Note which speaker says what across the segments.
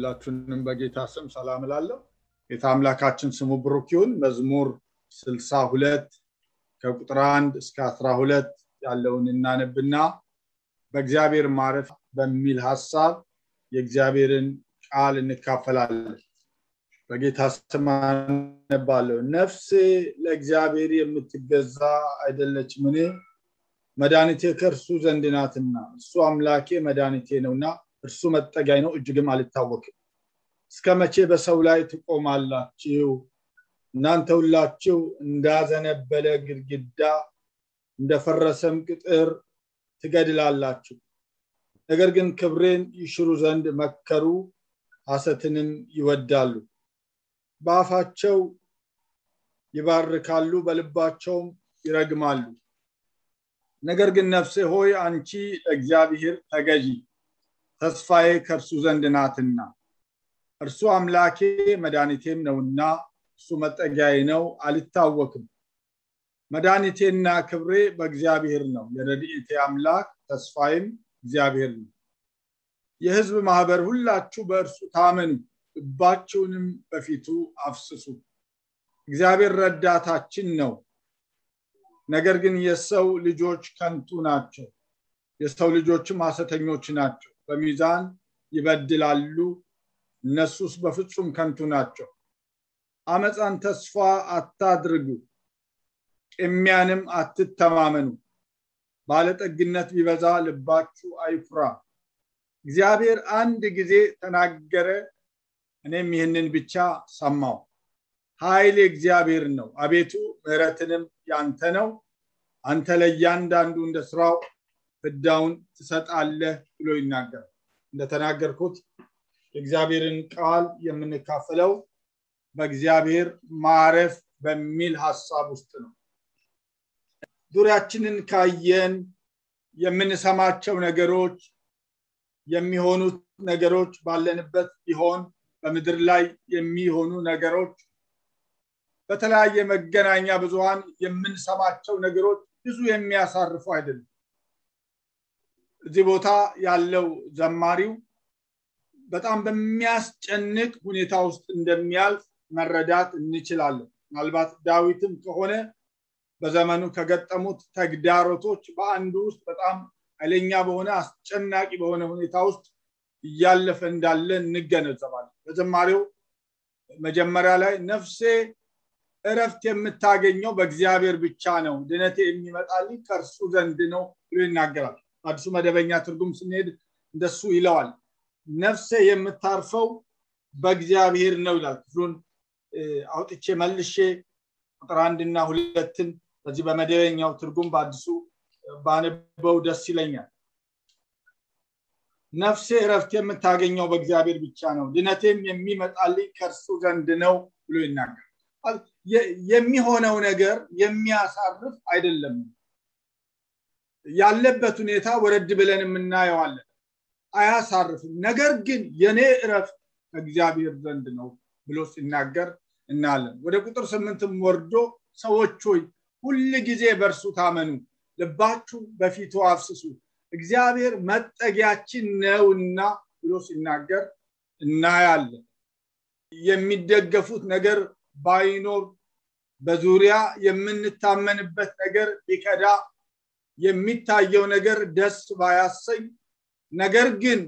Speaker 1: ሁላችሁንም በጌታ ስም ሰላም እላለሁ። ጌታ አምላካችን ስሙ ብሩክ ይሁን። መዝሙር ስልሳ ሁለት ከቁጥር አንድ እስከ አስራ ሁለት ያለውን እናነብና በእግዚአብሔር ማረፍ በሚል ሀሳብ የእግዚአብሔርን ቃል እንካፈላለን። በጌታ ስም አነባለሁ። ነፍሴ ለእግዚአብሔር የምትገዛ አይደለች ምን መድኃኒቴ ከእርሱ ዘንድ ናትና፣ እሱ አምላኬ መድኃኒቴ ነውና እርሱ መጠጊያዬ ነው፣ እጅግም አልታወክም። እስከ መቼ በሰው ላይ ትቆማላችሁ? እናንተ ሁላችሁ እንዳዘነበለ ግድግዳ እንደፈረሰም ቅጥር ትገድላላችሁ። ነገር ግን ክብሬን ይሽሩ ዘንድ መከሩ፣ ሐሰትንም ይወዳሉ። በአፋቸው ይባርካሉ፣ በልባቸውም ይረግማሉ። ነገር ግን ነፍሴ ሆይ አንቺ ለእግዚአብሔር ተገዢ ተስፋዬ ከእርሱ ዘንድ ናትና እርሱ አምላኬ መድኃኒቴም ነውና እሱ መጠጊያዬ ነው፣ አልታወክም። መድኃኒቴና ክብሬ በእግዚአብሔር ነው፣ የረድኤቴ አምላክ ተስፋዬም እግዚአብሔር ነው። የሕዝብ ማህበር ሁላችሁ በእርሱ ታመኑ፣ ልባችሁንም በፊቱ አፍስሱ። እግዚአብሔር ረዳታችን ነው። ነገር ግን የሰው ልጆች ከንቱ ናቸው፣ የሰው ልጆችም ሐሰተኞች ናቸው። በሚዛን ይበድላሉ፣ እነሱስ በፍጹም ከንቱ ናቸው። አመፃን ተስፋ አታድርጉ፣ ቅሚያንም አትተማመኑ። ባለጠግነት ቢበዛ ልባችሁ አይኩራ። እግዚአብሔር አንድ ጊዜ ተናገረ፣ እኔም ይህንን ብቻ ሰማው። ኃይል እግዚአብሔር ነው፣ አቤቱ ምሕረትንም ያንተ ነው። አንተ ለእያንዳንዱ እንደ ስራው ፍዳውን ትሰጣለህ ብሎ ይናገራል። እንደተናገርኩት የእግዚአብሔርን ቃል የምንካፈለው በእግዚአብሔር ማረፍ በሚል ሀሳብ ውስጥ ነው። ዙሪያችንን ካየን የምንሰማቸው ነገሮች የሚሆኑት ነገሮች ባለንበት ቢሆን በምድር ላይ የሚሆኑ ነገሮች በተለያየ መገናኛ ብዙሃን የምንሰማቸው ነገሮች ብዙ የሚያሳርፉ አይደለም። እዚህ ቦታ ያለው ዘማሪው በጣም በሚያስጨንቅ ሁኔታ ውስጥ እንደሚያልፍ መረዳት እንችላለን። ምናልባት ዳዊትም ከሆነ በዘመኑ ከገጠሙት ተግዳሮቶች በአንዱ ውስጥ በጣም ኃይለኛ በሆነ አስጨናቂ በሆነ ሁኔታ ውስጥ እያለፈ እንዳለ እንገነዘባለን። በዘማሪው መጀመሪያ ላይ ነፍሴ እረፍት የምታገኘው በእግዚአብሔር ብቻ ነው፣ ድነቴ የሚመጣልኝ ከእርሱ ዘንድ ነው ብሎ ይናገራል። አዲሱ መደበኛ ትርጉም ስንሄድ እንደሱ ይለዋል። ነፍሴ የምታርፈው በእግዚአብሔር ነው ይላል። ክፍሉን አውጥቼ መልሼ ቁጥር አንድና ሁለትን በዚህ በመደበኛው ትርጉም በአዲሱ ባነበው ደስ ይለኛል። ነፍሴ እረፍት የምታገኘው በእግዚአብሔር ብቻ ነው፣ ድነቴም የሚመጣልኝ ከእርሱ ዘንድ ነው ብሎ ይናገራል። የሚሆነው ነገር የሚያሳርፍ አይደለም ያለበት ሁኔታ ወረድ ብለን የምናየዋለን አያሳርፍም። ነገር ግን የኔ እረፍት ከእግዚአብሔር ዘንድ ነው ብሎ ሲናገር እናለን ወደ ቁጥር ስምንትም ወርዶ ሰዎች ሆይ ሁል ጊዜ በእርሱ ታመኑ ልባችሁ በፊቱ አፍስሱ እግዚአብሔር መጠጊያችን ነውና ብሎ ሲናገር እናያለን። የሚደገፉት ነገር ባይኖር በዙሪያ የምንታመንበት ነገር ቢከዳ የሚታየው ነገር ደስ ባያሰኝ ነገር ግን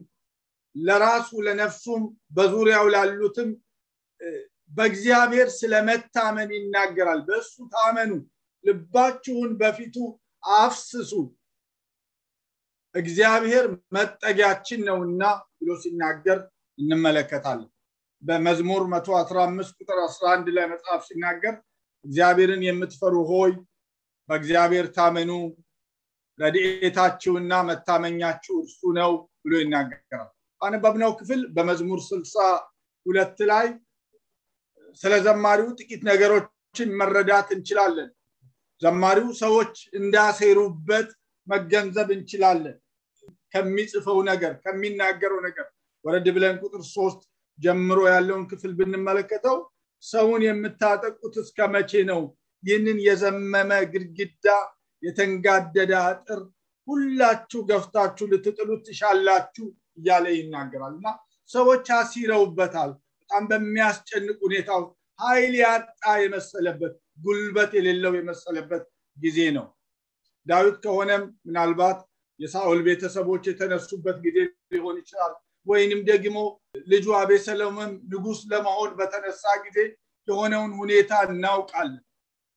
Speaker 1: ለራሱ ለነፍሱም በዙሪያው ላሉትም በእግዚአብሔር ስለመታመን ይናገራል። በእሱ ታመኑ ልባችሁን በፊቱ አፍስሱ። እግዚአብሔር መጠጊያችን ነውና ብሎ ሲናገር እንመለከታለን። በመዝሙር 115 ቁጥር 11 ላይ መጽሐፍ ሲናገር እግዚአብሔርን የምትፈሩ ሆይ በእግዚአብሔር ታመኑ ረድኤታችሁና መታመኛችሁ እርሱ ነው ብሎ ይናገራል። ባነበብነው ክፍል በመዝሙር ስልሳ ሁለት ላይ ስለ ዘማሪው ጥቂት ነገሮችን መረዳት እንችላለን። ዘማሪው ሰዎች እንዳሴሩበት መገንዘብ እንችላለን። ከሚጽፈው ነገር ከሚናገረው ነገር። ወረድ ብለን ቁጥር ሶስት ጀምሮ ያለውን ክፍል ብንመለከተው ሰውን የምታጠቁት እስከ መቼ ነው? ይህንን የዘመመ ግድግዳ የተንጋደደ አጥር ሁላችሁ ገፍታችሁ ልትጥሉት ትሻላችሁ እያለ ይናገራል። እና ሰዎች አሲረውበታል። በጣም በሚያስጨንቅ ሁኔታ ኃይል ያጣ የመሰለበት ጉልበት የሌለው የመሰለበት ጊዜ ነው። ዳዊት ከሆነም ምናልባት የሳኦል ቤተሰቦች የተነሱበት ጊዜ ሊሆን ይችላል። ወይንም ደግሞ ልጁ አቤሰሎምም ንጉስ ለመሆን በተነሳ ጊዜ የሆነውን ሁኔታ እናውቃለን።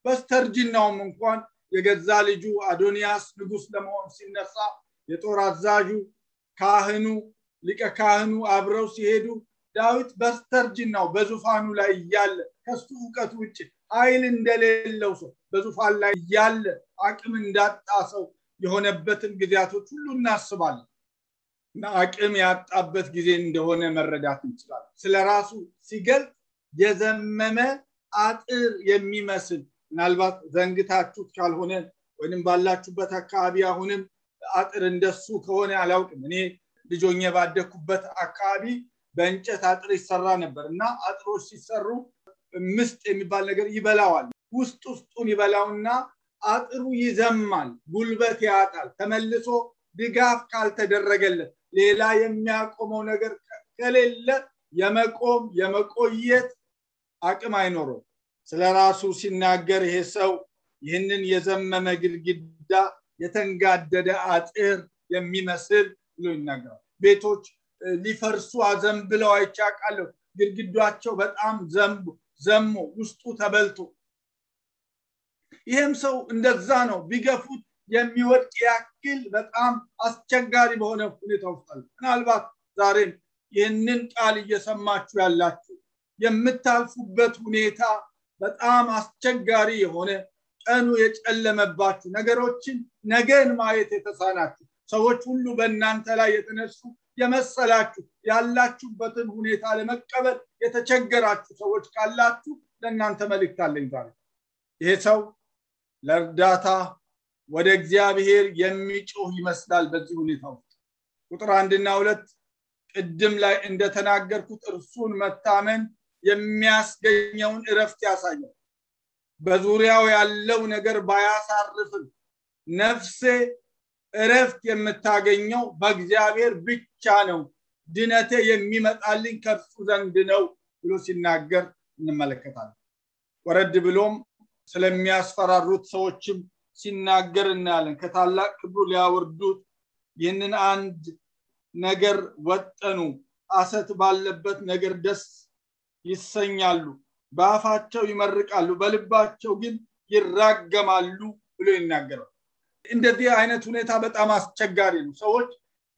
Speaker 1: በስተርጅናውም እንኳን የገዛ ልጁ አዶንያስ ንጉስ ለመሆን ሲነሳ የጦር አዛዡ ካህኑ ሊቀ ካህኑ አብረው ሲሄዱ ዳዊት በስተርጅናው በዙፋኑ ላይ እያለ ከሱ እውቀት ውጭ ኃይል እንደሌለው ሰው በዙፋን ላይ እያለ አቅም እንዳጣ ሰው የሆነበትን ጊዜያቶች ሁሉ እናስባለን። እና አቅም ያጣበት ጊዜ እንደሆነ መረዳት እንችላለን። ስለ ራሱ ሲገልጥ የዘመመ አጥር የሚመስል ምናልባት ዘንግታችሁት ካልሆነ ወይም ባላችሁበት አካባቢ አሁንም አጥር እንደሱ ከሆነ አላውቅም። እኔ ልጆኜ ባደኩበት አካባቢ በእንጨት አጥር ይሰራ ነበር እና አጥሮች ሲሰሩ ምስጥ የሚባል ነገር ይበላዋል። ውስጥ ውስጡን ይበላውና አጥሩ ይዘማል ጉልበት ያጣል። ተመልሶ ድጋፍ ካልተደረገለት ሌላ የሚያቆመው ነገር ከሌለ የመቆም የመቆየት አቅም አይኖረው ስለ ራሱ ሲናገር ይሄ ሰው ይህንን የዘመመ ግድግዳ የተንጋደደ አጥር የሚመስል ብሎ ይናገራል። ቤቶች ሊፈርሱ አዘንብለው አይቻቃለሁ። ግድግዳቸው በጣም ዘሞ ውስጡ ተበልቶ ይህም ሰው እንደዛ ነው። ቢገፉት የሚወድቅ ያክል በጣም አስቸጋሪ በሆነ ሁኔታ ውስጣል ምናልባት ዛሬም ይህንን ቃል እየሰማችሁ ያላችሁ የምታልፉበት ሁኔታ በጣም አስቸጋሪ የሆነ ቀኑ የጨለመባችሁ ነገሮችን ነገን ማየት የተሳናችሁ ሰዎች ሁሉ በእናንተ ላይ የተነሱ የመሰላችሁ ያላችሁበትን ሁኔታ ለመቀበል የተቸገራችሁ ሰዎች ካላችሁ ለእናንተ መልእክት አለኝ ዛሬ። ይሄ ሰው ለእርዳታ ወደ እግዚአብሔር የሚጮህ ይመስላል በዚህ ሁኔታ ውስጥ። ቁጥር አንድና ሁለት ቅድም ላይ እንደተናገርኩት እርሱን መታመን የሚያስገኘውን እረፍት ያሳያል በዙሪያው ያለው ነገር ባያሳርፍም ነፍሴ እረፍት የምታገኘው በእግዚአብሔር ብቻ ነው። ድነቴ የሚመጣልኝ ከእርሱ ዘንድ ነው ብሎ ሲናገር እንመለከታለን። ወረድ ብሎም ስለሚያስፈራሩት ሰዎችም ሲናገር እናያለን። ከታላቅ ክብሩ ሊያወርዱት ይህንን አንድ ነገር ወጠኑ። አሰት ባለበት ነገር ደስ ይሰኛሉ በአፋቸው ይመርቃሉ በልባቸው ግን ይራገማሉ ብሎ ይናገራል። እንደዚህ አይነት ሁኔታ በጣም አስቸጋሪ ነው። ሰዎች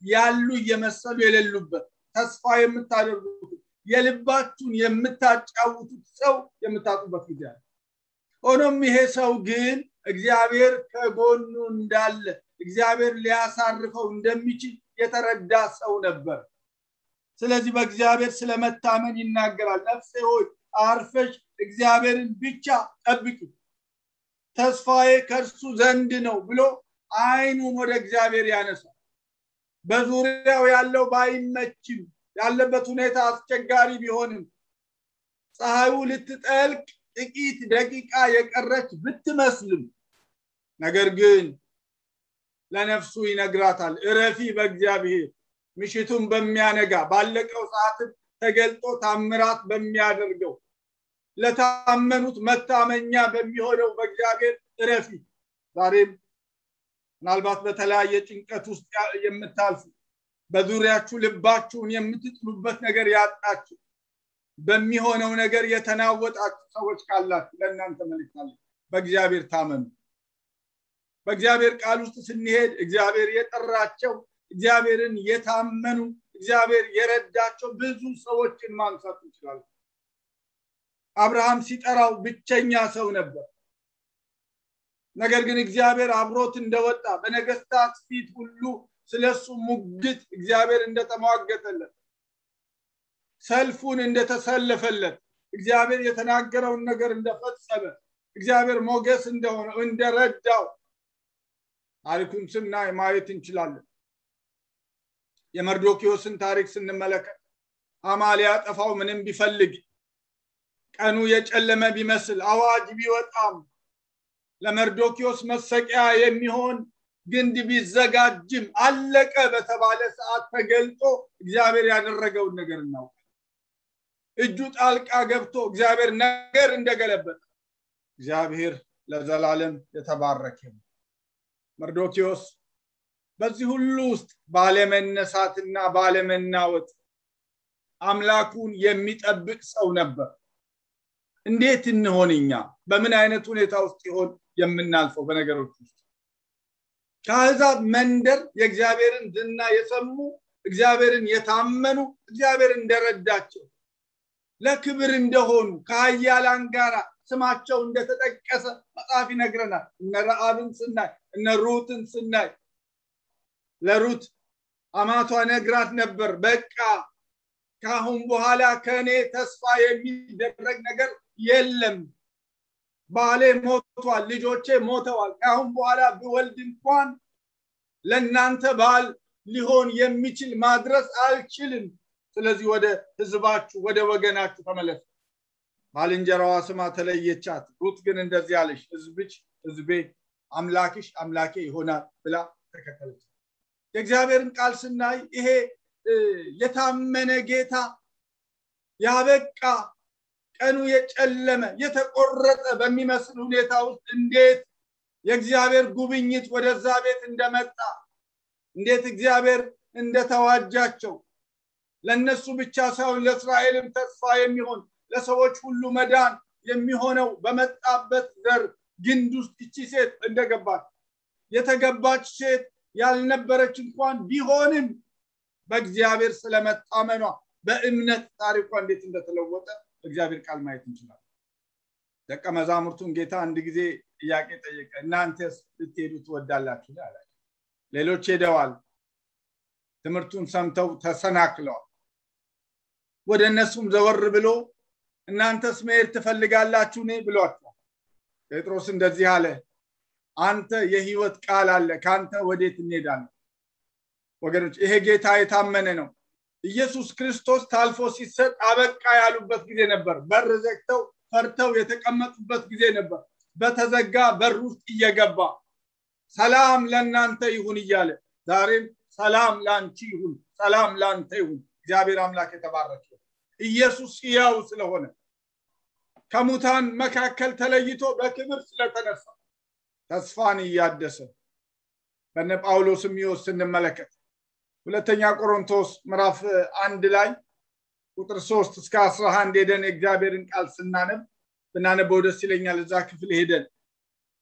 Speaker 1: ያሉ እየመሰሉ የሌሉበት ተስፋ የምታደርጉት የልባችሁን የምታጫውቱት ሰው የምታጡበት ጊዜ አለ። ሆኖም ይሄ ሰው ግን እግዚአብሔር ከጎኑ እንዳለ እግዚአብሔር ሊያሳርፈው እንደሚችል የተረዳ ሰው ነበር ስለዚህ በእግዚአብሔር ስለመታመን ይናገራል። ነፍሴ ሆይ አርፈሽ እግዚአብሔርን ብቻ ጠብቂ። ተስፋዬ ከእርሱ ዘንድ ነው ብሎ አይኑን ወደ እግዚአብሔር ያነሳል። በዙሪያው ያለው ባይመችም ያለበት ሁኔታ አስቸጋሪ ቢሆንም ፀሐዩ ልትጠልቅ ጥቂት ደቂቃ የቀረች ብትመስልም ነገር ግን ለነፍሱ ይነግራታል እረፊ በእግዚአብሔር ምሽቱን በሚያነጋ ባለቀው ሰዓትም ተገልጦ ታምራት በሚያደርገው ለታመኑት መታመኛ በሚሆነው በእግዚአብሔር እረፊ። ዛሬም ምናልባት በተለያየ ጭንቀት ውስጥ የምታልፉ በዙሪያችሁ ልባችሁን የምትጥሉበት ነገር ያጣችሁ በሚሆነው ነገር የተናወጣችሁ ሰዎች ካላችሁ ለእናንተ መልክታለ በእግዚአብሔር ታመኑ። በእግዚአብሔር ቃል ውስጥ ስንሄድ እግዚአብሔር የጠራቸው እግዚአብሔርን የታመኑ እግዚአብሔር የረዳቸው ብዙ ሰዎችን ማንሳት እንችላለን አብርሃም ሲጠራው ብቸኛ ሰው ነበር። ነገር ግን እግዚአብሔር አብሮት እንደወጣ በነገስታት ፊት ሁሉ ስለሱ ሙግት እግዚአብሔር እንደተሟገተለት ሰልፉን እንደተሰለፈለት እግዚአብሔር የተናገረውን ነገር እንደፈጸመ እግዚአብሔር ሞገስ እንደሆነ እንደረዳው ታሪኩን ስናይ ማየት እንችላለን የመርዶኪዎስን ታሪክ ስንመለከት አማ ሊያጠፋው ምንም ቢፈልግ ቀኑ የጨለመ ቢመስል አዋጅ ቢወጣም ለመርዶኪዎስ መሰቂያ የሚሆን ግንድ ቢዘጋጅም አለቀ በተባለ ሰዓት ተገልጦ እግዚአብሔር ያደረገውን ነገር እናውቃል እጁ ጣልቃ ገብቶ እግዚአብሔር ነገር እንደገለበጠ እግዚአብሔር ለዘላለም የተባረከ ነው መርዶኪዎስ በዚህ ሁሉ ውስጥ ባለመነሳትና ባለመናወጥ አምላኩን የሚጠብቅ ሰው ነበር። እንዴት እንሆን እኛ? በምን አይነት ሁኔታ ውስጥ ይሆን የምናልፈው? በነገሮች ውስጥ ከአህዛብ መንደር የእግዚአብሔርን ዝና የሰሙ እግዚአብሔርን የታመኑ እግዚአብሔር እንደረዳቸው ለክብር እንደሆኑ ከሀያላን ጋራ ስማቸው እንደተጠቀሰ መጽሐፍ ይነግረናል። እነ ረአብን ስናይ እነ ሩትን ስናይ ለሩት አማቷ ነግራት ነበር። በቃ ከአሁን በኋላ ከእኔ ተስፋ የሚደረግ ነገር የለም። ባሌ ሞቷል ልጆቼ ሞተዋል። ከአሁን በኋላ ብወልድ እንኳን ለእናንተ ባል ሊሆን የሚችል ማድረስ አልችልም። ስለዚህ ወደ ህዝባችሁ ወደ ወገናችሁ ተመለሱ ባልንጀራዋ ስማ ተለየቻት። ሩት ግን እንደዚህ አለሽ ህዝብች ህዝቤ አምላክሽ አምላኬ ይሆናል ብላ ተከተለች የእግዚአብሔርን ቃል ስናይ ይሄ የታመነ ጌታ ያበቃ ቀኑ የጨለመ የተቆረጠ በሚመስል ሁኔታ ውስጥ እንዴት የእግዚአብሔር ጉብኝት ወደዛ ቤት እንደመጣ እንዴት እግዚአብሔር እንደተዋጃቸው ለነሱ ብቻ ሳይሆን ለእስራኤልም ተስፋ የሚሆን ለሰዎች ሁሉ መዳን የሚሆነው በመጣበት ዘር ግንድ ውስጥ እቺ ሴት እንደገባች የተገባች ሴት ያልነበረች እንኳን ቢሆንም በእግዚአብሔር ስለመታመኗ በእምነት ታሪኳ እንዴት እንደተለወጠ እግዚአብሔር ቃል ማየት እንችላለን። ደቀ መዛሙርቱን ጌታ አንድ ጊዜ ጥያቄ ጠየቀ እናንተስ ልትሄዱ ትወዳላችሁ? አላቸው ሌሎች ሄደዋል ትምህርቱን ሰምተው ተሰናክለዋል። ወደ እነሱም ዘወር ብሎ እናንተስ መሄድ ትፈልጋላችሁ? ኔ ብሏቸዋል ጴጥሮስ እንደዚህ አለ አንተ የህይወት ቃል አለ ከአንተ ወዴት እንሄዳለን? ወገኖች ይሄ ጌታ የታመነ ነው። ኢየሱስ ክርስቶስ ታልፎ ሲሰጥ አበቃ ያሉበት ጊዜ ነበር። በር ዘግተው ፈርተው የተቀመጡበት ጊዜ ነበር። በተዘጋ በር ውስጥ እየገባ ሰላም ለእናንተ ይሁን እያለ ዛሬም ሰላም ለአንቺ ይሁን ሰላም ለአንተ ይሁን። እግዚአብሔር አምላክ የተባረከ ኢየሱስ ሕያው ስለሆነ ከሙታን መካከል ተለይቶ በክብር ስለተነሳ ተስፋን እያደሰ በነ ጳውሎስም ህይወት ስንመለከት ሁለተኛ ቆሮንቶስ ምዕራፍ አንድ ላይ ቁጥር ሶስት እስከ አስራ አንድ ሄደን የእግዚአብሔርን ቃል ስናነብ ብናነበው ደስ ይለኛል። እዛ ክፍል ሄደን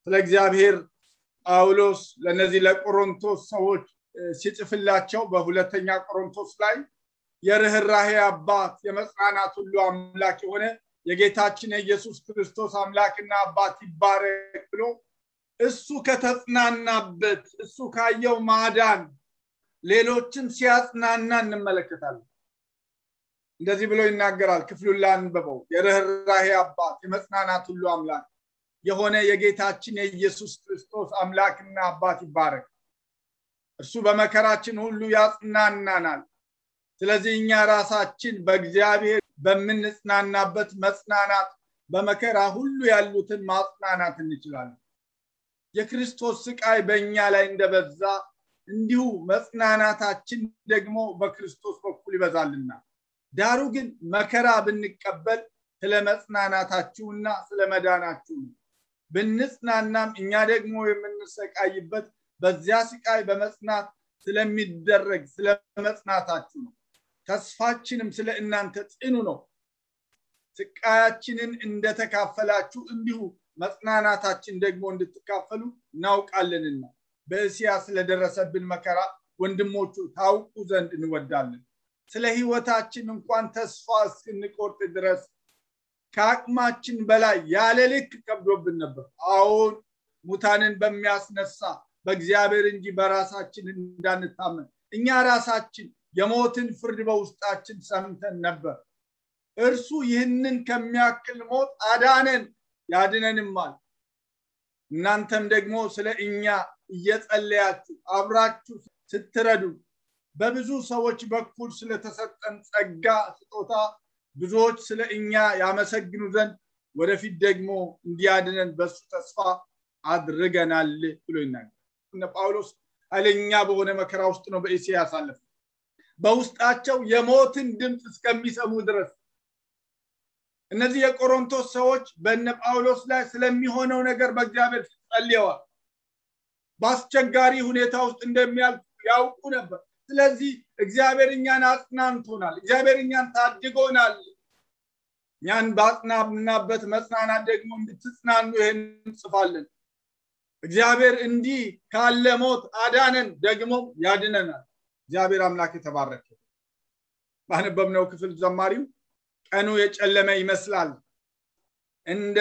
Speaker 1: ስለ እግዚአብሔር ጳውሎስ ለእነዚህ ለቆሮንቶስ ሰዎች ሲጽፍላቸው በሁለተኛ ቆሮንቶስ ላይ የርኅራሄ አባት የመጽናናት ሁሉ አምላክ የሆነ የጌታችን የኢየሱስ ክርስቶስ አምላክና አባት ይባረክ ብሎ እሱ ከተጽናናበት እሱ ካየው ማዳን ሌሎችን ሲያጽናና እንመለከታለን። እንደዚህ ብሎ ይናገራል። ክፍሉን ላንበበው የርኅራሄ አባት የመጽናናት ሁሉ አምላክ የሆነ የጌታችን የኢየሱስ ክርስቶስ አምላክና አባት ይባረክ። እርሱ በመከራችን ሁሉ ያጽናናናል። ስለዚህ እኛ ራሳችን በእግዚአብሔር በምንጽናናበት መጽናናት በመከራ ሁሉ ያሉትን ማጽናናት እንችላለን የክርስቶስ ስቃይ በእኛ ላይ እንደበዛ እንዲሁ መጽናናታችን ደግሞ በክርስቶስ በኩል ይበዛልና። ዳሩ ግን መከራ ብንቀበል ስለ መጽናናታችሁና ስለ መዳናችሁ ነው። ብንጽናናም እኛ ደግሞ የምንሰቃይበት በዚያ ስቃይ በመጽናት ስለሚደረግ ስለ መጽናታችሁ ነው። ተስፋችንም ስለ እናንተ ጽኑ ነው። ስቃያችንን እንደተካፈላችሁ እንዲሁ መጽናናታችን ደግሞ እንድትካፈሉ እናውቃለንና በእስያ ስለደረሰብን መከራ ወንድሞቹ ታውቁ ዘንድ እንወዳለን። ስለ ህይወታችን እንኳን ተስፋ እስክንቆርጥ ድረስ ከአቅማችን በላይ ያለ ልክ ከብዶብን ነበር። አሁን ሙታንን በሚያስነሳ በእግዚአብሔር እንጂ በራሳችን እንዳንታመን እኛ ራሳችን የሞትን ፍርድ በውስጣችን ሰምተን ነበር። እርሱ ይህንን ከሚያክል ሞት አዳነን ያድነንማል። እናንተም ደግሞ ስለ እኛ እየጸለያችሁ አብራችሁ ስትረዱ በብዙ ሰዎች በኩል ስለተሰጠን ጸጋ ስጦታ ብዙዎች ስለ እኛ ያመሰግኑ ዘንድ ወደፊት ደግሞ እንዲያድነን በሱ ተስፋ አድርገናል ብሎ ይናገር እነ ጳውሎስ ኃይለኛ በሆነ መከራ ውስጥ ነው በእስያ ያሳለፈ በውስጣቸው የሞትን ድምፅ እስከሚሰሙ ድረስ እነዚህ የቆሮንቶስ ሰዎች በነ ጳውሎስ ላይ ስለሚሆነው ነገር በእግዚአብሔር ጸልየዋል። በአስቸጋሪ ሁኔታ ውስጥ እንደሚያልፉ ያውቁ ነበር። ስለዚህ እግዚአብሔር እኛን አጽናንቶናል። እግዚአብሔር እኛን ታድጎናል። እኛን በአጽናናበት መጽናናት ደግሞ እንድትጽናኑ ይህን እንጽፋለን። እግዚአብሔር እንዲህ ካለ ሞት አዳነን ደግሞ ያድነናል። እግዚአብሔር አምላክ የተባረከ ባነበብነው ክፍል ዘማሪው ቀኑ የጨለመ ይመስላል። እንደ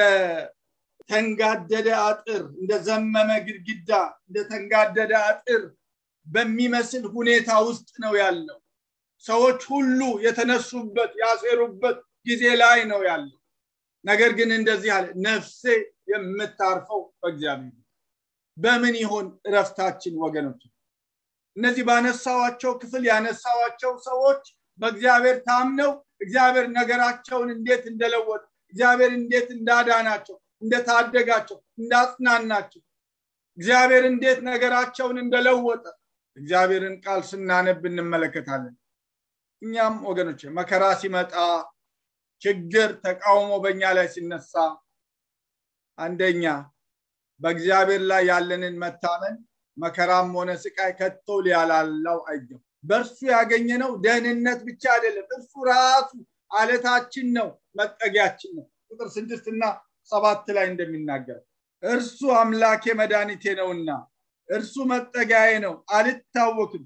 Speaker 1: ተንጋደደ አጥር እንደ ዘመመ ግድግዳ እንደ ተንጋደደ አጥር በሚመስል ሁኔታ ውስጥ ነው ያለው። ሰዎች ሁሉ የተነሱበት ያሴሩበት ጊዜ ላይ ነው ያለው። ነገር ግን እንደዚህ አለ ነፍሴ የምታርፈው በእግዚአብሔር። በምን ይሆን እረፍታችን ወገኖች? እነዚህ ባነሳዋቸው ክፍል ያነሳዋቸው ሰዎች በእግዚአብሔር ታምነው እግዚአብሔር ነገራቸውን እንዴት እንደለወጠ እግዚአብሔር እንዴት እንዳዳናቸው እንደታደጋቸው እንዳጽናናቸው እግዚአብሔር እንዴት ነገራቸውን እንደለወጠ እግዚአብሔርን ቃል ስናነብ እንመለከታለን። እኛም ወገኖች መከራ ሲመጣ ችግር ተቃውሞ በእኛ ላይ ሲነሳ አንደኛ በእግዚአብሔር ላይ ያለንን መታመን መከራም ሆነ ስቃይ ከቶ ሊያላላው አይገም በእርሱ ያገኘነው ደህንነት ብቻ አይደለም። እርሱ ራሱ አለታችን ነው መጠጊያችን ነው። ቁጥር ስድስት እና ሰባት ላይ እንደሚናገር እርሱ አምላኬ መድኃኒቴ ነውና እርሱ መጠጊያዬ ነው አልታወክም።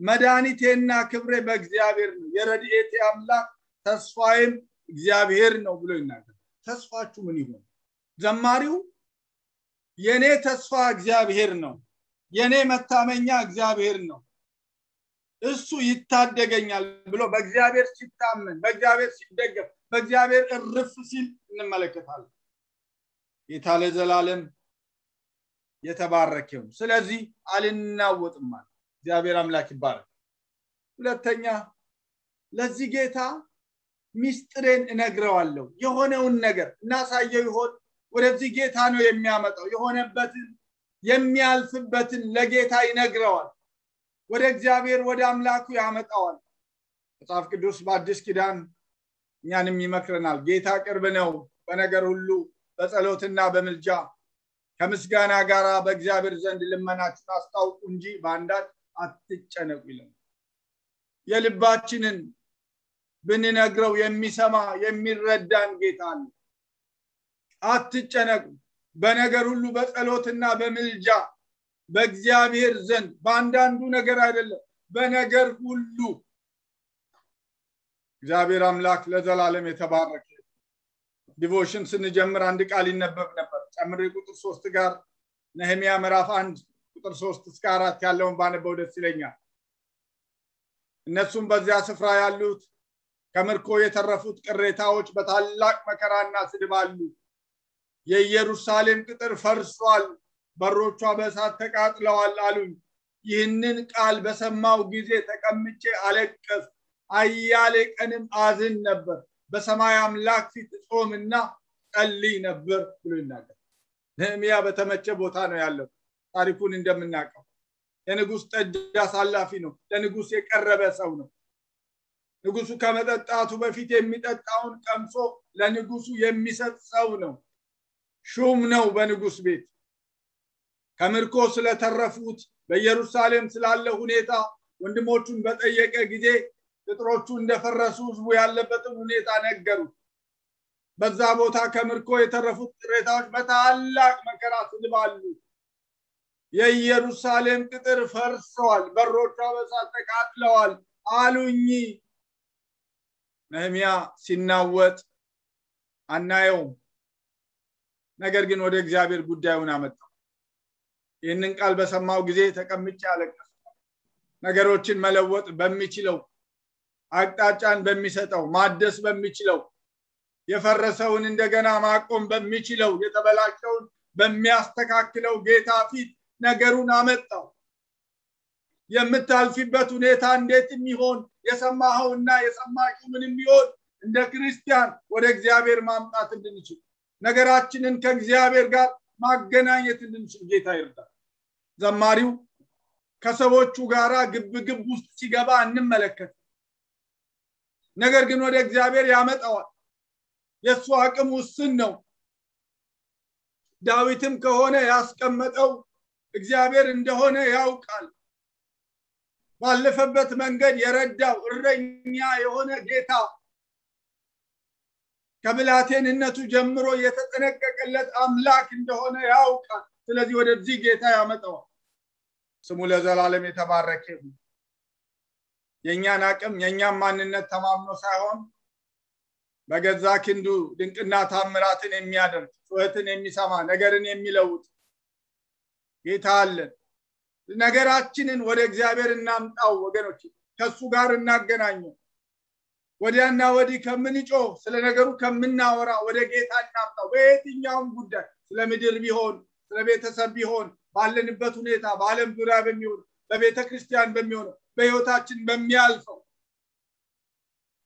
Speaker 1: መድኃኒቴና ክብሬ በእግዚአብሔር ነው። የረድኤቴ አምላክ ተስፋዬም እግዚአብሔር ነው ብሎ ይናገር ተስፋችሁ ምን ይሆን? ዘማሪው የኔ ተስፋ እግዚአብሔር ነው የኔ መታመኛ እግዚአብሔር ነው እሱ ይታደገኛል ብሎ በእግዚአብሔር ሲታመን በእግዚአብሔር ሲደገፍ በእግዚአብሔር እርፍ ሲል እንመለከታለን። ጌታ ለዘላለም የተባረከው። ስለዚህ አልናወጥም እግዚአብሔር አምላክ ይባረክ። ሁለተኛ ለዚህ ጌታ ሚስጥሬን እነግረዋለሁ። የሆነውን ነገር እናሳየው ይሆን? ወደዚህ ጌታ ነው የሚያመጣው። የሆነበትን የሚያልፍበትን ለጌታ ይነግረዋል ወደ እግዚአብሔር ወደ አምላኩ ያመጣዋል። መጽሐፍ ቅዱስ በአዲስ ኪዳን እኛንም ይመክረናል። ጌታ ቅርብ ነው በነገር ሁሉ በጸሎትና በምልጃ ከምስጋና ጋር በእግዚአብሔር ዘንድ ልመናችሁን አስታውቁ እንጂ በአንዳች አትጨነቁ ይለን የልባችንን ብንነግረው የሚሰማ የሚረዳን ጌታ አለ አትጨነቁ። በነገር ሁሉ በጸሎትና በምልጃ በእግዚአብሔር ዘንድ በአንዳንዱ ነገር አይደለም በነገር ሁሉ። እግዚአብሔር አምላክ ለዘላለም የተባረከ ዲቮሽን ስንጀምር አንድ ቃል ይነበብ ነበር። ጨምሬ ቁጥር ሶስት ጋር ነህሚያ ምዕራፍ አንድ ቁጥር ሶስት እስከ አራት ያለውን ባነበው ደስ ይለኛል። እነሱም በዚያ ስፍራ ያሉት ከምርኮ የተረፉት ቅሬታዎች በታላቅ መከራና ስድብ አሉ። የኢየሩሳሌም ቅጥር ፈርሷል በሮቿ በእሳት ተቃጥለዋል አሉኝ። ይህንን ቃል በሰማው ጊዜ ተቀምጬ አለቀስ አያሌ ቀንም አዝን ነበር። በሰማይ አምላክ ፊት ጾምና ጸልይ ነበር ብሎ ይናገር። ነህምያ በተመቸ ቦታ ነው ያለው። ታሪኩን እንደምናውቀው የንጉስ ጠጅ አሳላፊ ነው። ለንጉስ የቀረበ ሰው ነው። ንጉሱ ከመጠጣቱ በፊት የሚጠጣውን ቀምሶ ለንጉሱ የሚሰጥ ሰው ነው። ሹም ነው በንጉስ ቤት ከምርኮ ስለተረፉት በኢየሩሳሌም ስላለ ሁኔታ ወንድሞቹን በጠየቀ ጊዜ ቅጥሮቹ እንደፈረሱ ህዝቡ ያለበትን ሁኔታ ነገሩት። በዛ ቦታ ከምርኮ የተረፉት ቅሬታዎች በታላቅ መከራ ስልባሉ የኢየሩሳሌም ቅጥር ፈርሰዋል በሮቿ በሳት ተቃጥለዋል አሉኝ። ነህሚያ ሲናወጥ አናየውም ነገር ግን ወደ እግዚአብሔር ጉዳዩን አመጣው ይህንን ቃል በሰማው ጊዜ ተቀምጬ አለቀስ ነገሮችን መለወጥ በሚችለው አቅጣጫን በሚሰጠው ማደስ በሚችለው የፈረሰውን እንደገና ማቆም በሚችለው የተበላሸውን በሚያስተካክለው ጌታ ፊት ነገሩን አመጣው። የምታልፊበት ሁኔታ እንዴት የሚሆን የሰማኸውና የሰማችው ምን የሚሆን እንደ ክርስቲያን ወደ እግዚአብሔር ማምጣት እንድንችል ነገራችንን ከእግዚአብሔር ጋር ማገናኘት እንድንችል ጌታ ይርዳል ዘማሪው ከሰዎቹ ጋራ ግብ ግብ ውስጥ ሲገባ እንመለከት። ነገር ግን ወደ እግዚአብሔር ያመጣዋል። የእሱ አቅም ውስን ነው። ዳዊትም ከሆነ ያስቀመጠው እግዚአብሔር እንደሆነ ያውቃል። ባለፈበት መንገድ የረዳው እረኛ የሆነ ጌታ ከብላቴንነቱ ጀምሮ የተጠነቀቀለት አምላክ እንደሆነ ያውቃል። ስለዚህ ወደዚህ ጌታ ያመጣዋል ስሙ ለዘላለም የተባረከ የእኛን አቅም የእኛን ማንነት ተማምኖ ሳይሆን በገዛ ክንዱ ድንቅና ታምራትን የሚያደርግ ጩኸትን የሚሰማ ነገርን የሚለውጥ ጌታ አለን። ነገራችንን ወደ እግዚአብሔር እናምጣው ወገኖች ከሱ ጋር እናገናኘው ወዲያና ወዲህ ከምንጮ ስለ ነገሩ ከምናወራ ወደ ጌታ እናምጣው። በየትኛውም ጉዳይ ስለ ምድር ቢሆን ስለ ቤተሰብ ቢሆን ባለንበት ሁኔታ በአለም ዙሪያ በሚሆን በቤተ ክርስቲያን በሚሆነው በህይወታችን በሚያልፈው።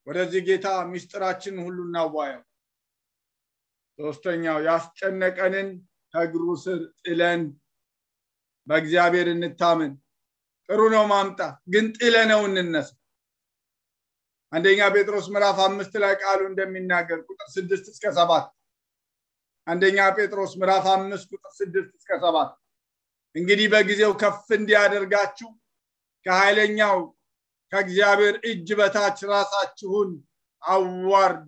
Speaker 1: ወደዚህ ጌታ ሚስጥራችን ሁሉ እናዋየው። ሶስተኛው ያስጨነቀንን ከእግሩ ስር ጥለን በእግዚአብሔር እንታምን ጥሩ ነው ማምጣት ግን ጥለነው እንነሳ። አንደኛ ጴጥሮስ ምዕራፍ አምስት ላይ ቃሉ እንደሚናገር ቁጥር ስድስት እስከ ሰባት። አንደኛ ጴጥሮስ ምዕራፍ አምስት ቁጥር ስድስት እስከ ሰባት እንግዲህ በጊዜው ከፍ እንዲያደርጋችሁ ከኃይለኛው ከእግዚአብሔር እጅ በታች ራሳችሁን አዋርዱ።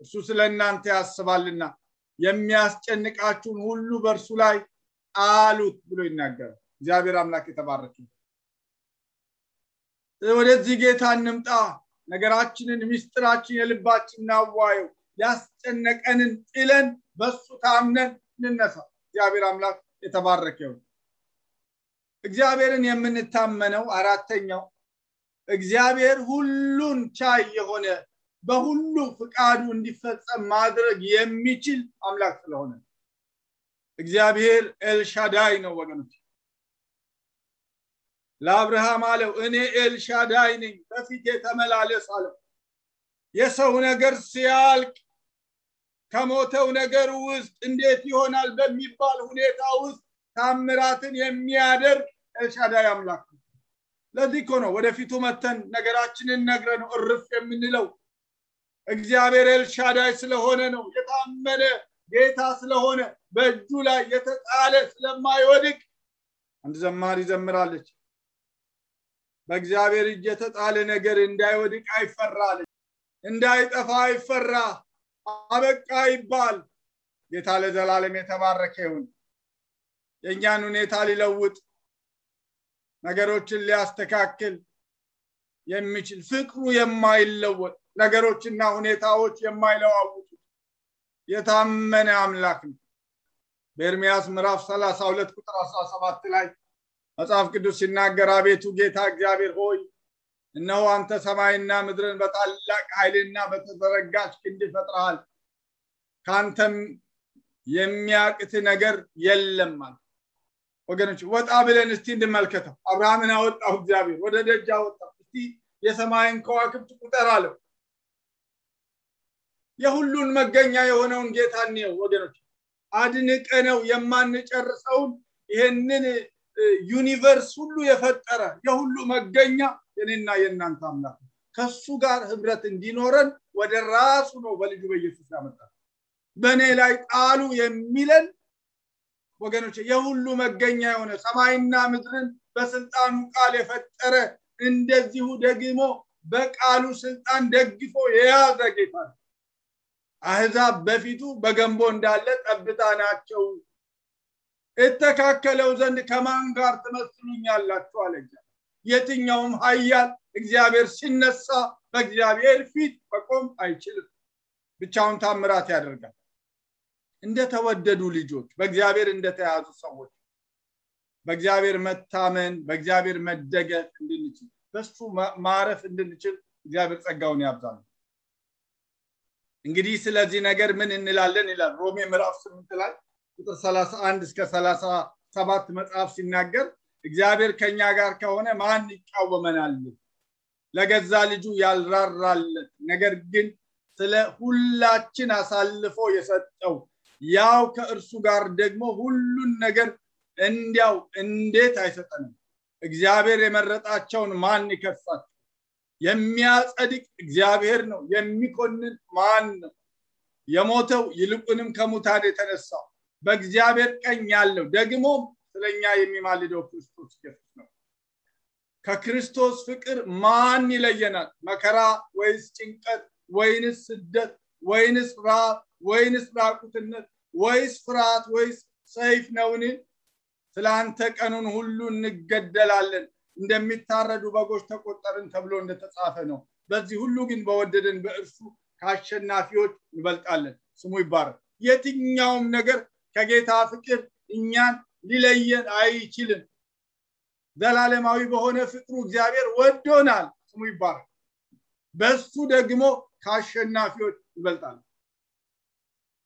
Speaker 1: እርሱ ስለ እናንተ ያስባልና የሚያስጨንቃችሁን ሁሉ በእርሱ ላይ ጣሉት ብሎ ይናገራል። እግዚአብሔር አምላክ የተባረክ ወደዚህ ጌታ እንምጣ። ነገራችንን ሚስጥራችን የልባችን እናዋየው ያስጨነቀንን ጥለን በሱ ታምነን እንነሳ። እግዚአብሔር አምላክ የተባረከ ይሁን እግዚአብሔርን የምንታመነው አራተኛው እግዚአብሔር ሁሉን ቻይ የሆነ በሁሉ ፍቃዱ እንዲፈጸም ማድረግ የሚችል አምላክ ስለሆነ እግዚአብሔር ኤልሻዳይ ነው ወገኖች። ለአብርሃም አለው እኔ ኤልሻዳይ ነኝ በፊት የተመላለስ አለው። የሰው ነገር ሲያልቅ ከሞተው ነገር ውስጥ እንዴት ይሆናል በሚባል ሁኔታ ውስጥ ታምራትን የሚያደርግ ኤልሻዳይ አምላክ ነው። ለዚህ እኮ ነው ወደፊቱ መተን ነገራችንን ነግረ ነው እርፍ የምንለው። እግዚአብሔር ኤልሻዳይ ስለሆነ ነው። የታመነ ጌታ ስለሆነ በእጁ ላይ የተጣለ ስለማይወድቅ አንድ ዘማሪ ዘምራለች። በእግዚአብሔር እጅ የተጣለ ነገር እንዳይወድቅ አይፈራለች እንዳይጠፋ አይፈራ። አበቃ ይባል። ጌታ ለዘላለም የተባረከ ይሁን የእኛን ሁኔታ ሊለውጥ ነገሮችን ሊያስተካክል የሚችል ፍቅሩ የማይለወጥ ነገሮችና ሁኔታዎች የማይለዋውጡ የታመነ አምላክ ነው። በኤርሚያስ ምዕራፍ 32 ቁጥር 17 ላይ መጽሐፍ ቅዱስ ሲናገር አቤቱ ጌታ እግዚአብሔር ሆይ እነሆ አንተ ሰማይና ምድርን በታላቅ ኃይልና በተዘረጋች ክንድ ፈጥረሃል። ከአንተም የሚያቅት ነገር የለም ወገኖች ወጣ ብለን እስቲ እንመልከተው። አብርሃምን አወጣው እግዚአብሔር ወደ ደጅ አወጣው። እስቲ የሰማይን ከዋክብት ቁጠር አለው። የሁሉን መገኛ የሆነውን ጌታ እንየው ወገኖች። አድንቀ ነው የማንጨርሰውን ይሄንን universe ሁሉ የፈጠረ የሁሉ መገኛ የኔና የእናንተ አምላክ ከሱ ጋር ህብረት እንዲኖረን ወደ ራሱ ነው በልጁ በኢየሱስ ያመጣል። በእኔ ላይ ጣሉ የሚለን ወገኖች የሁሉ መገኛ የሆነ ሰማይና ምድርን በስልጣኑ ቃል የፈጠረ እንደዚሁ ደግሞ በቃሉ ስልጣን ደግፎ የያዘ ጌታ ነው። አህዛብ በፊቱ በገንቦ እንዳለ ጠብታ ናቸው። እተካከለው ዘንድ ከማን ጋር ትመስሉኛላችሁ? አለ የትኛውም ሀያል እግዚአብሔር ሲነሳ በእግዚአብሔር ፊት መቆም አይችልም። ብቻውን ታምራት ያደርጋል እንደተወደዱ ልጆች በእግዚአብሔር እንደተያዙ ሰዎች በእግዚአብሔር መታመን በእግዚአብሔር መደገፍ እንድንችል በሱ ማረፍ እንድንችል እግዚአብሔር ጸጋውን ያብዛል። እንግዲህ ስለዚህ ነገር ምን እንላለን ይላል ሮሜ ምዕራፍ ስምንት ላይ ቁጥር 31 እስከ 37 መጽሐፍ ሲናገር እግዚአብሔር ከኛ ጋር ከሆነ ማን ይቃወመናል? ለገዛ ልጁ ያልራራለት ነገር ግን ስለ ሁላችን አሳልፎ የሰጠው ያው ከእርሱ ጋር ደግሞ ሁሉን ነገር እንዲያው እንዴት አይሰጠንም? እግዚአብሔር የመረጣቸውን ማን ይከሳል የሚያጸድቅ እግዚአብሔር ነው። የሚኮንን ማን ነው? የሞተው ይልቁንም ከሙታን የተነሳው በእግዚአብሔር ቀኝ ያለው ደግሞ ስለኛ የሚማልደው ክርስቶስ ኢየሱስ ነው። ከክርስቶስ ፍቅር ማን ይለየናል? መከራ ወይስ ጭንቀት ወይንስ ስደት ወይንስ ራብ ወይንስ ራቁትነት ወይስ ፍርሃት? ወይስ ሰይፍ ነውን? ስለ አንተ ቀኑን ሁሉ እንገደላለን። እንደሚታረዱ በጎች ተቆጠርን ተብሎ እንደተጻፈ ነው። በዚህ ሁሉ ግን በወደደን በእርሱ ከአሸናፊዎች እንበልጣለን። ስሙ ይባረክ። የትኛውም ነገር ከጌታ ፍቅር እኛን ሊለየን አይችልም። ዘላለማዊ በሆነ ፍቅሩ እግዚአብሔር ወዶናል። ስሙ ይባረክ። በሱ ደግሞ ከአሸናፊዎች ይበልጣል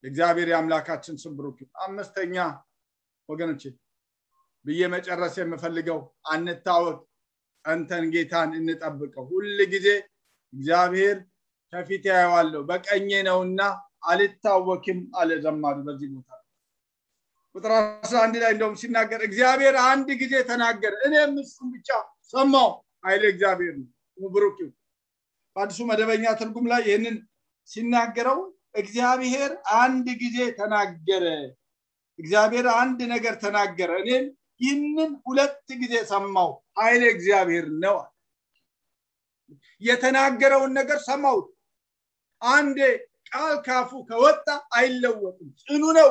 Speaker 1: እግዚአብሔር የአምላካችን ስም ብሩክ አምስተኛ ወገኖች ብዬ መጨረስ የምፈልገው አንታወቅ ጸንተን ጌታን እንጠብቀው። ሁል ጊዜ እግዚአብሔር ከፊት ያየዋለሁ በቀኜ ነውና አልታወክም አለ ዘማሪ በዚህ ቦታ። ቁጥር 11 ላይ እንደውም ሲናገር እግዚአብሔር አንድ ጊዜ ተናገረ። እኔም እሱም ብቻ ሰማው ኃይለ እግዚአብሔር ነው። ብሩክ በአዲሱ መደበኛ ትርጉም ላይ ይህንን ሲናገረው እግዚአብሔር አንድ ጊዜ ተናገረ። እግዚአብሔር አንድ ነገር ተናገረ። እኔም ይህንን ሁለት ጊዜ ሰማው ኃይለ እግዚአብሔር ነው የተናገረውን ነገር ሰማሁት አንዴ ቃል ካፉ ከወጣ አይለወጥም። ጽኑ ነው።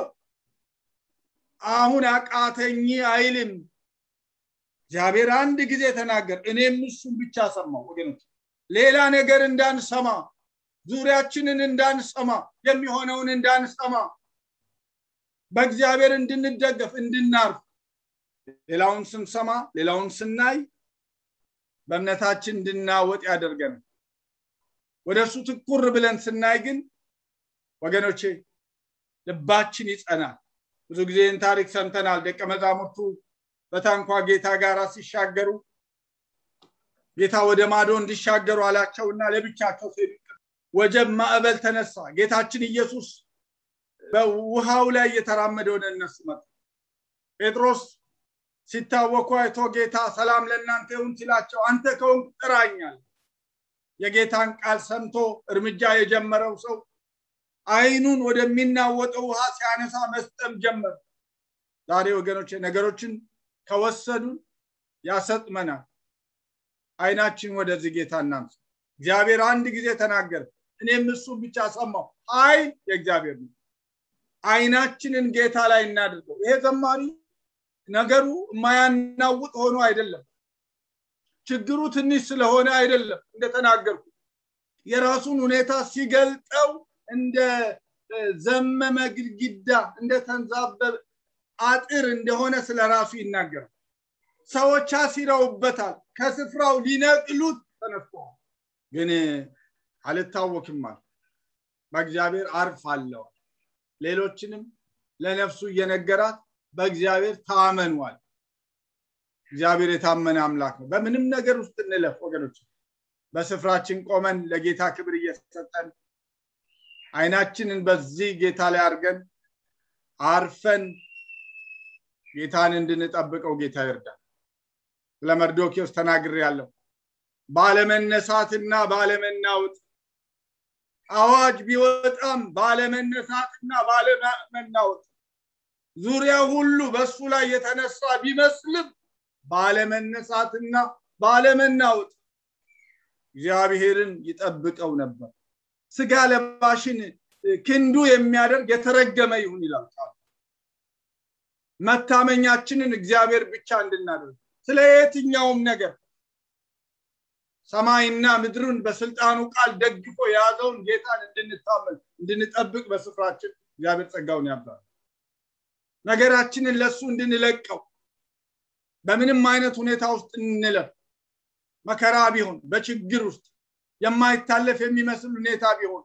Speaker 1: አሁን አቃተኝ አይልም። እግዚአብሔር አንድ ጊዜ ተናገር እኔም እሱም ብቻ ሰማው ወገኖች ሌላ ነገር እንዳንሰማ ዙሪያችንን እንዳንሰማ የሚሆነውን እንዳንሰማ በእግዚአብሔር እንድንደገፍ እንድናርፍ ሌላውን ስንሰማ ሌላውን ስናይ በእምነታችን እንድናወጥ ያደርገን ወደ እሱ ትኩር ብለን ስናይ ግን ወገኖቼ ልባችን ይጸናል። ብዙ ጊዜ ይህን ታሪክ ሰምተናል። ደቀ መዛሙርቱ በታንኳ ጌታ ጋር ሲሻገሩ ጌታ ወደ ማዶ እንዲሻገሩ አላቸውና ለብቻቸው ሲሄዱ ወጀብ ማዕበል ተነሳ። ጌታችን ኢየሱስ በውሃው ላይ እየተራመደ ወደ እነሱ መጣ። ጴጥሮስ ሲታወኩ አይቶ ጌታ ሰላም ለእናንተ ይሁን ሲላቸው አንተ ከሆንክ ጥራኛል። የጌታን ቃል ሰምቶ እርምጃ የጀመረው ሰው አይኑን ወደሚናወጠው ውሃ ሲያነሳ መስጠም ጀመር ዛሬ ወገኖች ነገሮችን ከወሰዱን ያሰጥመናል። አይናችን ወደዚህ ጌታ እናንስ እግዚአብሔር አንድ ጊዜ ተናገረ እኔም እሱ ብቻ ሰማው ኃይል የእግዚአብሔር ነው። አይናችንን ጌታ ላይ እናድርገው። ይሄ ዘማሪ ነገሩ የማያናውጥ ሆኖ አይደለም። ችግሩ ትንሽ ስለሆነ አይደለም እንደተናገርኩ። የራሱን ሁኔታ ሲገልጠው እንደ ዘመመ ግድግዳ እንደተንዛበበ አጥር እንደሆነ ስለ ራሱ ይናገራል። ሰዎች አሲረውበታል ከስፍራው ሊነቅሉት ተነስተዋል። ግን አልታወክም በእግዚአብሔር አርፍ አለው። ሌሎችንም ለነፍሱ እየነገራት በእግዚአብሔር ታመኗል እግዚአብሔር የታመነ አምላክ ነው። በምንም ነገር ውስጥ እንለፍ ወገኖች። በስፍራችን ቆመን ለጌታ ክብር እየሰጠን አይናችንን በዚህ ጌታ ላይ አድርገን አርፈን ጌታን እንድንጠብቀው ጌታ ይርዳል። ስለ መርዶኪዎስ ተናግር ያለው ባለመነሳትና ባለመናወጥ አዋጅ ቢወጣም ባለመነሳትና ባለመናወጥ ዙሪያ ሁሉ በሱ ላይ የተነሳ ቢመስልም ባለመነሳትና ባለመናወጥ እግዚአብሔርን ይጠብቀው ነበር። ስጋ ለባሽን ክንዱ የሚያደርግ የተረገመ ይሁን ይላል መታመኛችንን እግዚአብሔር ብቻ እንድናደርግ ስለ የትኛውም ነገር ሰማይና ምድሩን በስልጣኑ ቃል ደግፎ የያዘውን ጌታን እንድንታመን እንድንጠብቅ በስፍራችን እግዚአብሔር ጸጋውን ያብዛል። ነገራችንን ለሱ እንድንለቀው በምንም አይነት ሁኔታ ውስጥ እንለፍ። መከራ ቢሆን በችግር ውስጥ የማይታለፍ የሚመስል ሁኔታ ቢሆን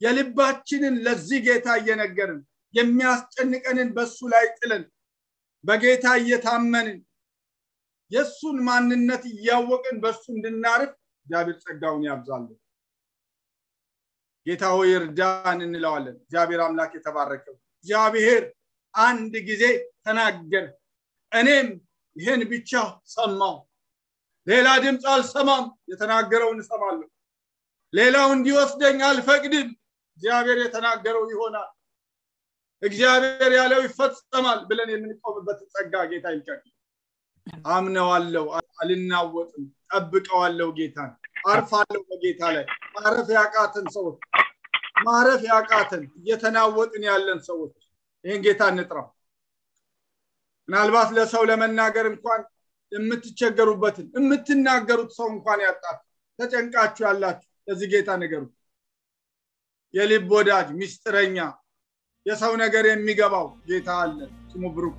Speaker 1: የልባችንን ለዚህ ጌታ እየነገርን የሚያስጨንቀንን በሱ ላይ ጥለን በጌታ እየታመንን የእሱን ማንነት እያወቅን በሱ እንድናርፍ እግዚአብሔር ጸጋውን ያብዛለን ጌታ ሆይ እርዳን እንለዋለን። እግዚአብሔር አምላክ የተባረከው እግዚአብሔር አንድ ጊዜ ተናገር እኔም ይህን ብቻ ሰማው ሌላ ድምፅ አልሰማም። የተናገረውን እሰማለሁ። ሌላው እንዲወስደኝ አልፈቅድም። እግዚአብሔር የተናገረው ይሆናል። እግዚአብሔር ያለው ይፈጸማል ብለን የምንቆምበት ጸጋ ጌታ ይልቀቅ አምነዋለው አልናወጥም። ጠብቀዋለው ጌታን። አርፋለሁ በጌታ ላይ። ማረፍ ያቃተን ሰዎች ማረፍ ያቃተን። እየተናወጥን ያለን ሰዎች። ይህን ጌታ እንጥራው። ምናልባት ለሰው ለመናገር እንኳን የምትቸገሩበትን የምትናገሩት ሰው እንኳን ያጣት ተጨንቃችሁ ያላችሁ ለዚህ ጌታ ነገሩት የልብ ወዳጅ ሚስጥረኛ የሰው ነገር የሚገባው ጌታ አለ። ስሙ ብሩክ